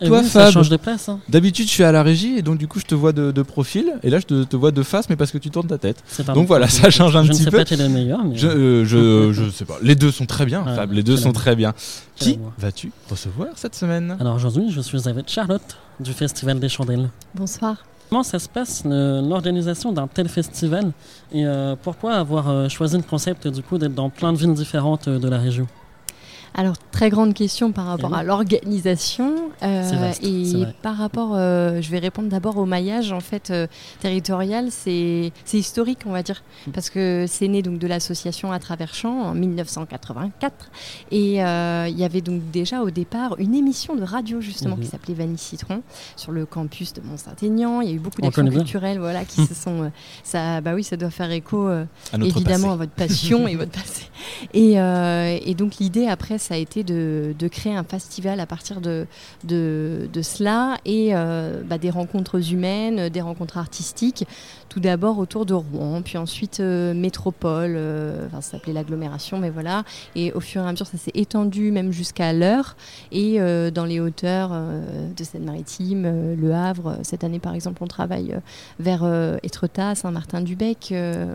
Et Toi, oui, ça Fab. change de place. hein. D'habitude, je suis à la régie et donc du coup, je te vois de, de profil. Et là, je te, te vois de face, mais parce que tu tournes ta tête. Donc voilà, ça change un je petit ne sais peu. pas quel est le meilleur, mais Je, euh, euh, je, je sais pas. Les deux sont très bien, Ouais, Fab. Les deux sont très bien. Qui vas-tu recevoir cette semaine? Alors aujourd'hui, je suis avec Charlotte du Festival des Chandelles. Bonsoir. Comment ça se passe le- l'organisation d'un tel festival? Et euh, pourquoi avoir euh, choisi le concept du coup d'être dans plein de villes différentes euh, de la région? Alors, très grande question par rapport Eh oui. à l'organisation. euh, et par rapport, euh, je vais répondre d'abord au maillage en fait euh, territorial. C'est historique, on va dire, Mm. parce que c'est né donc de l'association à travers champs en 1984. Et il y avait donc déjà au départ une émission de radio justement qui s'appelait Vanille Citron sur le campus de Mont-Saint-Aignan. Il y a eu beaucoup On d'actions culturelles, voilà, qui se sont. ça, bah oui, ça doit faire écho. évidemment passé à votre passion et votre passé. Et, euh, et donc l'idée après, ça a été de, créer un festival à partir de, de, cela et euh, bah, des rencontres humaines, des rencontres artistiques. Tout d'abord autour de Rouen, puis ensuite euh, métropole, enfin, ça s'appelait l'agglomération, mais voilà. Et au fur et à mesure, ça s'est étendu même jusqu'à l'heure. Et dans les hauteurs de Seine-Maritime, Le Havre, cette année par exemple, on travaille vers Étretat, Saint-Martin-du-Bec,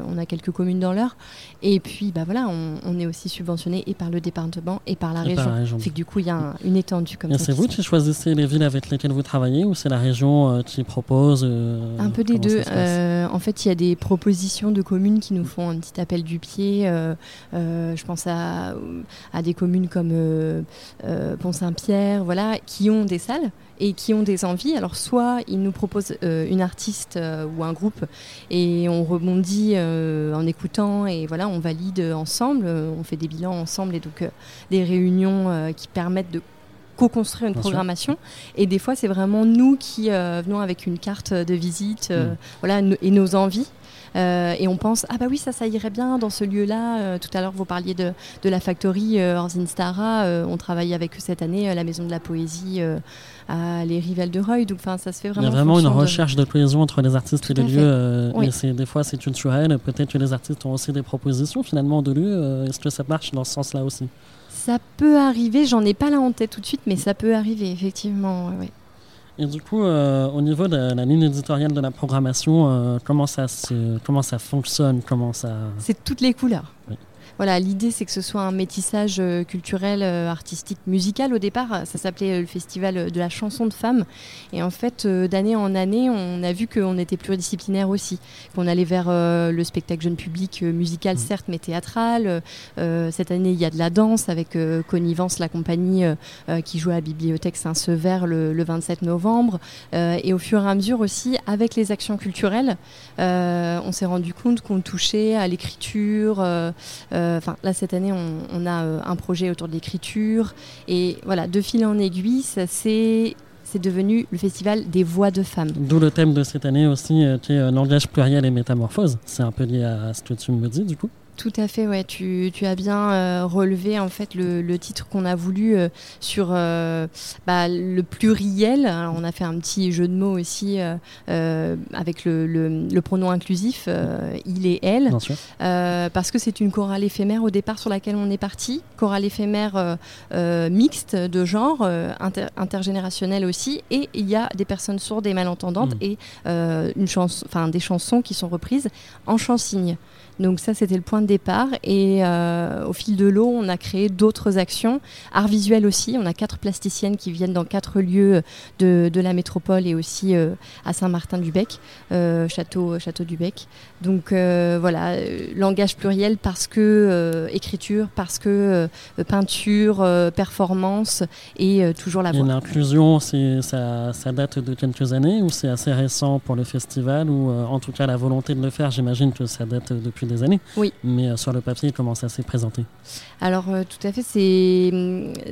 on a quelques communes dans l'heure. Et puis bah voilà, on, on est aussi subventionné et par le département et par la Et région. par la région. Fait que du coup, il y a un- une étendue comme Et ça. c'est vous qui choisissez les villes avec lesquelles vous travaillez ou c'est la région euh, qui propose euh, Un peu des deux. Euh, en fait, il y a des propositions de communes qui nous font un petit appel du pied. Euh, je pense à, à des communes comme Pont-Saint-Pierre, voilà, qui ont des salles et qui ont des envies. Alors, soit ils nous proposent euh, une artiste euh, ou un groupe et on rebondit euh, en écoutant et voilà, on valide ensemble. Euh, on fait des bilans ensemble et donc euh, des réunions euh, qui permettent de co-construire une Bien sûr. programmation et des fois c'est vraiment nous qui euh, venons avec une carte de visite euh, Mm. voilà no- et nos envies et on pense ah bah oui ça ça irait bien dans ce lieu là tout à l'heure vous parliez de, de la factory euh, Orzinstara euh, on travaille avec eux cette année euh, la maison de la poésie euh, à les Rivelles de Reuil donc enfin ça se fait Il vraiment y a en vraiment une fonction de- recherche de cohésion entre les artistes et les à lieux. euh, Oui. Et des fois c'est culturel. Peut-être que les artistes ont aussi des propositions finalement de lieux. euh, Est-ce que ça marche dans ce sens-là aussi? Ça peut arriver j'en ai pas là en tête tout de suite mais ça peut arriver effectivement ouais. Et du coup, euh, au niveau de la ligne éditoriale de la programmation, euh, comment ça se, comment ça fonctionne, comment ça. C'est toutes les couleurs. Oui. Voilà, l'idée c'est que ce soit un métissage euh, culturel, euh, artistique, musical. Au départ, ça s'appelait euh, le festival de la chanson de femmes. Et en fait, d'année en année, on a vu qu'on était pluridisciplinaire aussi. Qu'on allait vers le spectacle jeune public musical, Mhm. certes, mais théâtral. Cette année, il y a de la danse avec Connivence, la compagnie qui joue à la bibliothèque Saint-Sever le, le 27 novembre. Et au fur et à mesure aussi, avec les actions culturelles, on s'est rendu compte qu'on touchait à l'écriture. Euh, euh, Enfin, là cette année, on, a euh, un projet autour de l'écriture et voilà, de fil en aiguille, ça c'est devenu le festival des voix de femmes. D'où le thème de cette année aussi, euh, qui est euh, langage pluriel et métamorphose. C'est un peu lié à ce que tu me dis du coup. Tout à fait, ouais. Tu, tu as bien euh, relevé en fait le, le titre qu'on a voulu euh, sur euh, bah, le pluriel. Alors, on a fait un petit jeu de mots aussi avec le, le- le pronom inclusif, il et elle. Parce que c'est une chorale éphémère au départ sur laquelle on est parti. Chorale éphémère mixte de genre, inter- intergénérationnelle aussi. Et il y a des personnes sourdes et malentendantes Mm. et une des chansons qui sont reprises en chansigne. Donc ça, c'était le point de départ. Et euh, au fil de l'eau, on a créé d'autres actions. Art visuel aussi. On a quatre plasticiennes qui viennent dans quatre lieux de, de la métropole et aussi euh, à Saint-Martin-du-Bec, euh, château, château du Bec. Donc voilà, langage pluriel parce que écriture, parce que peinture, performance et toujours la Et voix. l'inclusion, c'est- ça, ça date de quelques années ou c'est assez récent pour le festival ou en tout cas la volonté de le faire, j'imagine que ça date depuis des années. Oui. Mais euh, sur le papier, comment ça s'est présenté? Alors euh, tout à fait, c'est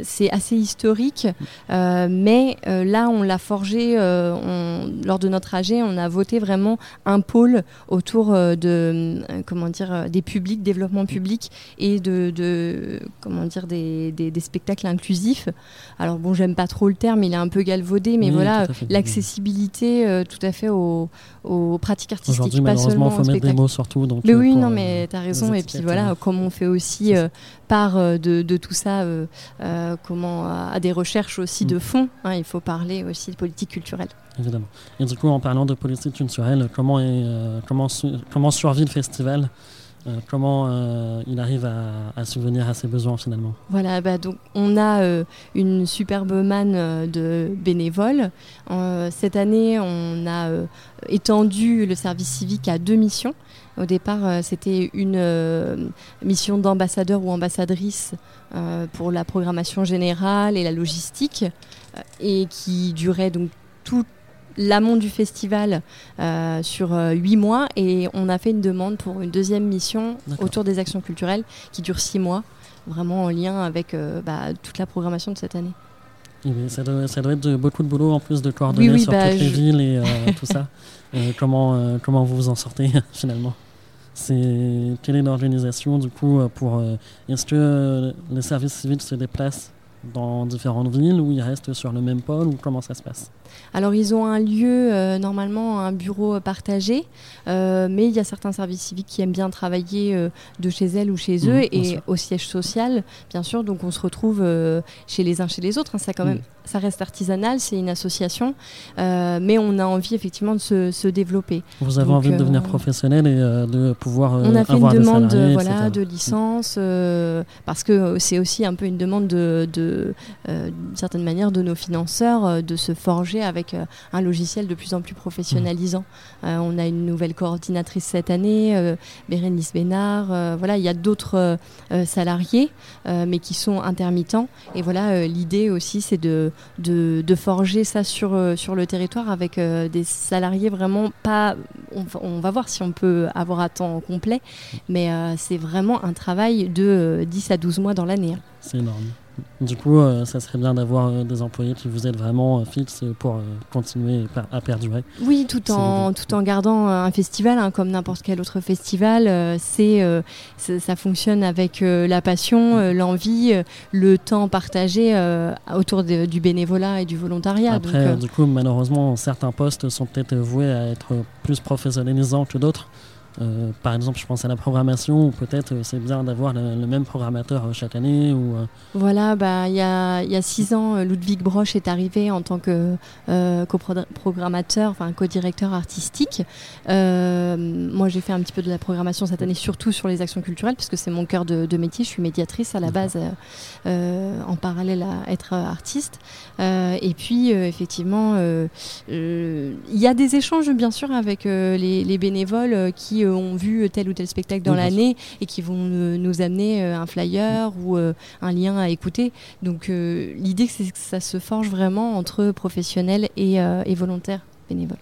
c'est assez historique, euh, mais là on l'a forgé on- lors de notre AG, on a voté vraiment un pôle autour de hum, comment dire des publics, développement public et de, de comment dire des, des- des spectacles inclusifs. Alors bon, j'aime pas trop le terme, il est un peu galvaudé, mais Oui, voilà l'accessibilité euh, tout à fait aux, aux pratiques artistiques, Aujourd'hui, malheureusement, il faut mettre des mots sur tout. Donc, Mais oui, non, euh, mais t'as raison. et puis voilà, comment on fait aussi euh, part euh, de, de tout ça, euh, euh, comment à des recherches aussi de Mm. fond. hein, il faut parler aussi de politique culturelle. Évidemment. Et du coup, en parlant de politique culturelle, comment, est, comment, su- comment survit le festival? Euh, Comment euh, il arrive à, subvenir à ses besoins finalement Voilà, bah, donc on a euh, une superbe manne de bénévoles. Cette année, on a étendu le service civique à deux missions. Au départ, c'était une mission d'ambassadeur ou ambassadrice pour la programmation générale et la logistique, et qui durait donc tout l'amont du festival euh, sur euh, huit mois. Et on a fait une demande pour une deuxième mission autour des actions culturelles qui dure six mois vraiment en lien avec euh, bah, toute la programmation de cette année. Eh ça, doit, ça doit être de- beaucoup de boulot en plus de coordonner Oui, oui, sur bah, toutes les villes et euh, tout ça. Comment, euh, comment vous vous en sortez finalement? C'est quelle est l'organisation du coup pour Est-ce que les services civils se déplacent dans différentes villes ou ils restent sur le même pôle ou comment ça se passe? Alors ils ont un lieu, euh, normalement un bureau partagé, euh, mais il y a certains services civiques qui aiment bien travailler euh, de chez elles ou chez Mhm, eux et sûr. au siège social, bien sûr. Donc on se retrouve euh, chez les uns chez les autres. hein, ça quand même. Ça reste artisanal, c'est une association, euh, mais on a envie effectivement de se, se développer. Vous avez Donc, envie de devenir euh, professionnel et euh, de pouvoir On a fait une avoir demande de, salariés, voilà, etc. de licence euh, parce que c'est aussi un peu une demande de, de d'une certaine manière de nos financeurs de se forger avec un logiciel de plus en plus professionnalisant. Euh, on a une nouvelle coordinatrice cette année, Bérénice Bénard. voilà, il y a d'autres salariés mais qui sont intermittents. Et voilà, l'idée aussi c'est de, de, forger ça sur, euh, le territoire avec euh, des salariés vraiment pas. On, va- voir si on peut avoir à temps complet, mais euh, c'est vraiment un travail de euh, 10 à 12 mois dans l'année. hein. C'est énorme. Du coup, euh, ça serait bien d'avoir euh, des employés qui vous aident vraiment euh, fixes pour euh, continuer per- à perdurer. Oui, tout en, tout en gardant un festival, hein, comme n'importe quel autre festival. c'est, ça fonctionne avec la passion, euh, l'envie, le temps partagé autour de- du bénévolat et du volontariat. Après, Donc, du coup, malheureusement, certains postes sont peut-être voués à être plus professionnalisants que d'autres. Euh, par exemple, je pense à la programmation, peut-être euh, c'est bien d'avoir le, le même programmateur euh, chaque année. Ou, Voilà, bah, il y, a, y a six ans, Ludwig Broch est arrivé en tant que coprogrammateur, enfin co-directeur artistique. Moi, j'ai fait un petit peu de la programmation cette année, surtout sur les actions culturelles, puisque c'est mon cœur de, de métier. Je suis médiatrice à la base, en parallèle à être artiste. Et puis, effectivement, il y a des échanges, bien sûr, avec les, les bénévoles euh, qui euh, ont vu tel ou tel spectacle dans Oui, l'année et qui vont nous amener euh, un flyer ou euh, un lien à écouter. Donc l'idée c'est que ça se forge vraiment entre professionnels et, et volontaires bénévoles.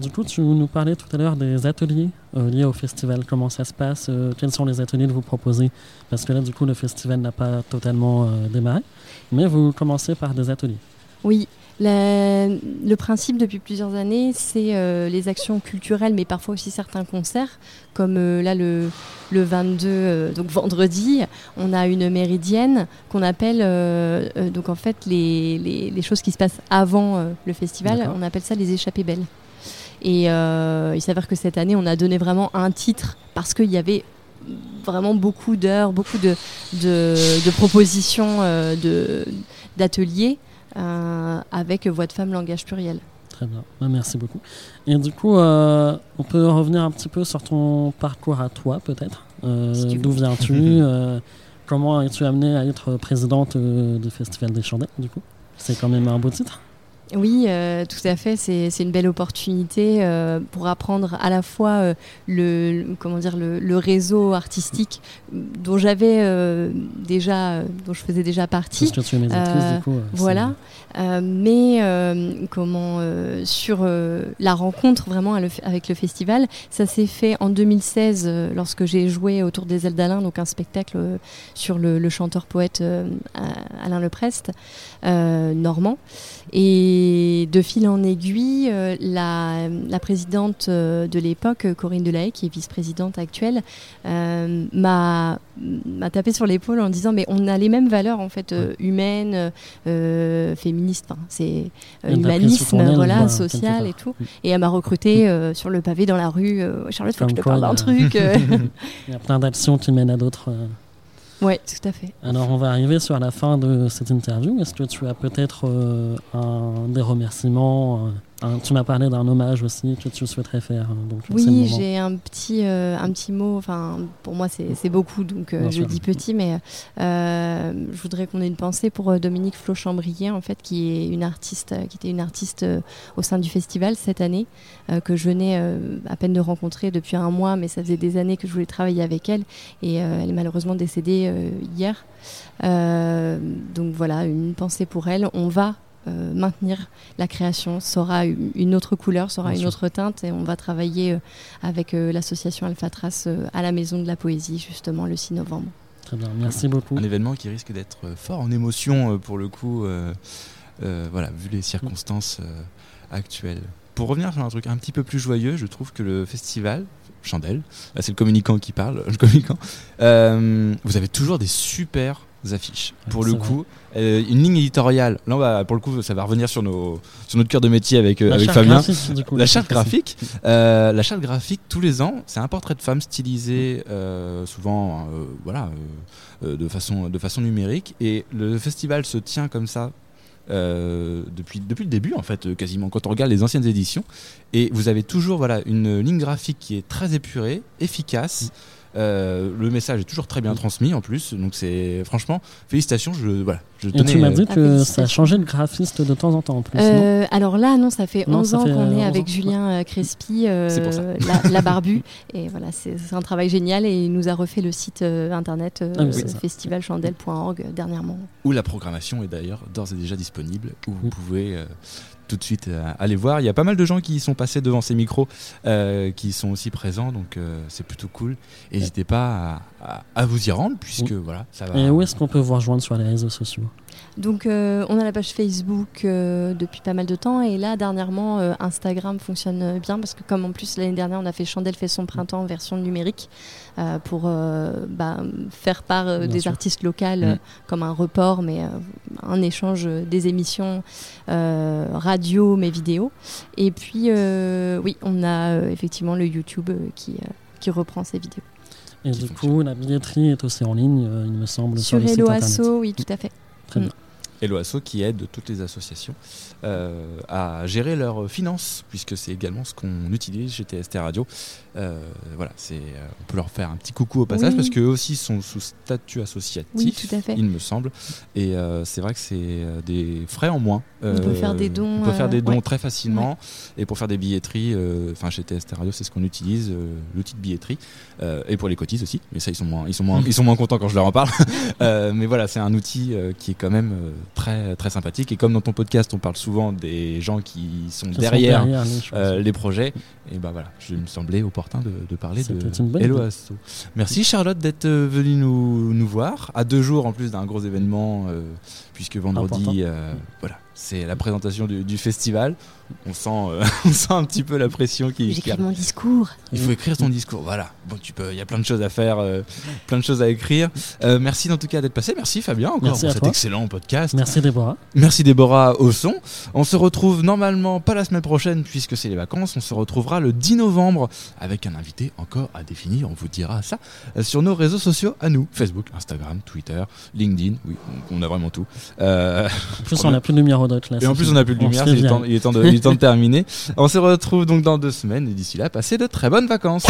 Du coup, tu nous parlais tout à l'heure des ateliers euh, liés au festival. Comment ça se passe euh, Quels sont les ateliers que vous proposez? Parce que là, du coup, le festival n'a pas totalement euh, démarré, mais vous commencez par des ateliers. Oui, la- le principe depuis plusieurs années, c'est euh, les actions culturelles, mais parfois aussi certains concerts, comme euh, là le, le 22, euh, donc vendredi, on a une méridienne qu'on appelle, donc en fait, les, les- les choses qui se passent avant le festival, on appelle ça les échappées belles. Et il s'avère que cette année, on a donné vraiment un titre parce qu'il y avait vraiment beaucoup d'heures, beaucoup de, de, de propositions de- d'ateliers avec voix de femme, langage pluriel. Très bien, Bah, merci beaucoup. Et du coup, euh, on peut revenir un petit peu sur ton parcours à toi, peut-être. Euh, Si D'où viens-tu euh, Comment es-tu amenée à être présidente euh, du Festival des Chandelles, du coup? C'est quand même un beau titre. Oui, euh, tout à fait. C'est c'est une belle opportunité euh, pour apprendre à la fois euh, le, le- comment dire, le, le réseau artistique dont j'avais déjà, dont je faisais déjà partie. Parce que tu es médiatrice, du coup. c'est- Voilà, mais comment sur la rencontre vraiment avec le festival, ça s'est fait en 2016 euh, lorsque j'ai joué autour des ailes d'Alain, donc un spectacle sur le, euh, A- Alain Leprest, normand. Et Et de fil en aiguille, euh, la, la présidente euh, de l'époque, Corinne Delahaye, qui est vice-présidente actuelle, euh, m'a tapé sur l'épaule en disant mais on a les mêmes valeurs en fait euh, humaines, euh, féministes, c'est euh, humanisme, aile, voilà, voilà, social et tout. Et elle m'a recruté euh, sur le pavé dans la rue. euh, Charlotte, faut que je te parle d'un truc. euh. Il y a plein d'actions qui mènent à d'autres. Euh. ouais, tout à fait. Alors, on va arriver sur la fin de cette interview. Est-ce que tu as peut-être euh, un, des remerciements un- Tu m'as parlé d'un hommage aussi que tu souhaiterais faire. hein, donc, Oui, j'ai un petit, euh, un petit mot. Enfin, pour moi, c'est beaucoup, donc euh, je sûr. dis petit, mais euh, je voudrais qu'on ait une pensée pour Dominique Flo-Chambrier, en fait, qui est une artiste, qui était une artiste au sein du festival cette année, que je venais à peine de rencontrer depuis un mois, mais ça faisait des années que je voulais travailler avec elle, et elle est malheureusement décédée hier. Donc voilà, une pensée pour elle. On va euh, maintenir la création, ça aura une autre couleur, ça aura Bien une sûr. autre teinte et on va travailler euh, avec euh, l'association Alphatras euh, à la Maison de la Poésie justement le 6 novembre. Très bien, merci beaucoup. Un événement qui risque d'être fort en émotion euh, pour le coup, euh, euh, voilà, vu les circonstances euh, actuelles. Pour revenir sur un truc un petit peu plus joyeux, je trouve que le festival, Chandelle, là c'est le communicant qui parle, le communicant, euh, vous avez toujours des super affiches. Pour le coup, euh, une ligne éditoriale, là va, pour le coup ça va revenir sur, nos, sur notre cœur de métier avec, euh, avec Fabien. graphique, du coup, La charte graphique, euh, la charte graphique tous les ans, c'est un portrait de femme stylisé, souvent, voilà, de façon de façon numérique. Et le festival se tient comme ça euh, depuis depuis le début en fait, euh, quasiment. Quand on regarde les anciennes éditions, et vous avez toujours voilà une ligne graphique qui est très épurée, efficace. Euh, le message est toujours très bien transmis en plus, donc c'est franchement félicitations. Je voilà, je Et tu m'as euh, dit Ah, que ça a changé de graphiste de temps en temps en plus, non? Euh, alors là, non, ça fait Non, 11 ça ans qu'on euh, est 11 avec ans. Julien euh, Crespi, euh, la, la barbu. Et voilà, c'est un travail génial et il nous a refait le site euh, internet euh, Ah oui, festivalchandelle.org euh, dernièrement. où la programmation est d'ailleurs d'ores et déjà disponible, où vous Mm. pouvez euh, tout de suite euh, aller voir. Il y a pas mal de gens qui sont passés devant ces micros, euh, qui sont aussi présents, donc euh, c'est plutôt cool. N'hésitez pas à, à- à vous y rendre, puisque voilà, ça va. Et où est-ce qu'on peut vous rejoindre sur les réseaux sociaux? Donc euh, on a la page Facebook euh, depuis pas mal de temps et là dernièrement euh, Instagram fonctionne bien parce que comme en plus l'année dernière on a fait Chandelle fait son printemps en version numérique pour bah, faire part des sûr. artistes locales Mm. comme un report mais un échange des émissions radio mais vidéo et puis oui on a effectivement le YouTube qui, qui reprend ces vidéos. Et du coup, la billetterie est aussi en ligne, il me semble, sur, Sur Hello. Asso, oui tout à fait. Très bien. Et l'OASO qui aide toutes les associations euh, à gérer leurs finances, puisque c'est également ce qu'on utilise chez TST Radio. Euh, voilà, c'est, euh, on peut leur faire un petit coucou au passage, Oui. parce qu'eux aussi sont sous statut associatif. Oui tout à fait. il me semble. Et c'est vrai que c'est des frais en moins. On peut faire des dons, On peut faire des dons ouais. très facilement. Et pour faire des billetteries, enfin chez TST Radio, c'est ce qu'on utilise, l'outil de billetterie. Et pour les cotises aussi. Mais ça, ils sont moins, ils sont moins, ils sont moins contents quand je leur en parle. Mais voilà, c'est un outil qui est quand même très, très sympathique. Et comme dans ton podcast, on parle souvent des gens qui sont Qui sont derrière. euh, les projets, et ben voilà, je me semblait opportun de, de parler de Hello. Asso. Merci Charlotte d'être euh, venue nous, nous voir à deux jours en plus d'un gros événement euh, puisque vendredi voilà c'est la présentation du, du festival on sent euh, on sent un petit peu la pression qui, J'écris mon discours. il faut écrire ton discours voilà bon tu peux il y a plein de choses à faire euh, plein de choses à écrire Euh, merci en tout cas d'être passé merci Fabien encore Merci pour cet toi. excellent podcast Merci Déborah. Merci Déborah au son. On se retrouve normalement pas la semaine prochaine puisque c'est les vacances. On se retrouvera le 10 novembre avec un invité encore à définir. On vous dira ça sur nos réseaux sociaux à nous Facebook, Instagram, Twitter, LinkedIn. Oui, on a vraiment tout. Euh, En plus, on n'a plus de lumière là. et en plus, on n'a plus de lumière. se Il est, fait temps, virer. il est temps de, il est temps de terminer. On se retrouve donc dans deux semaines et d'ici là, passez de très bonnes vacances.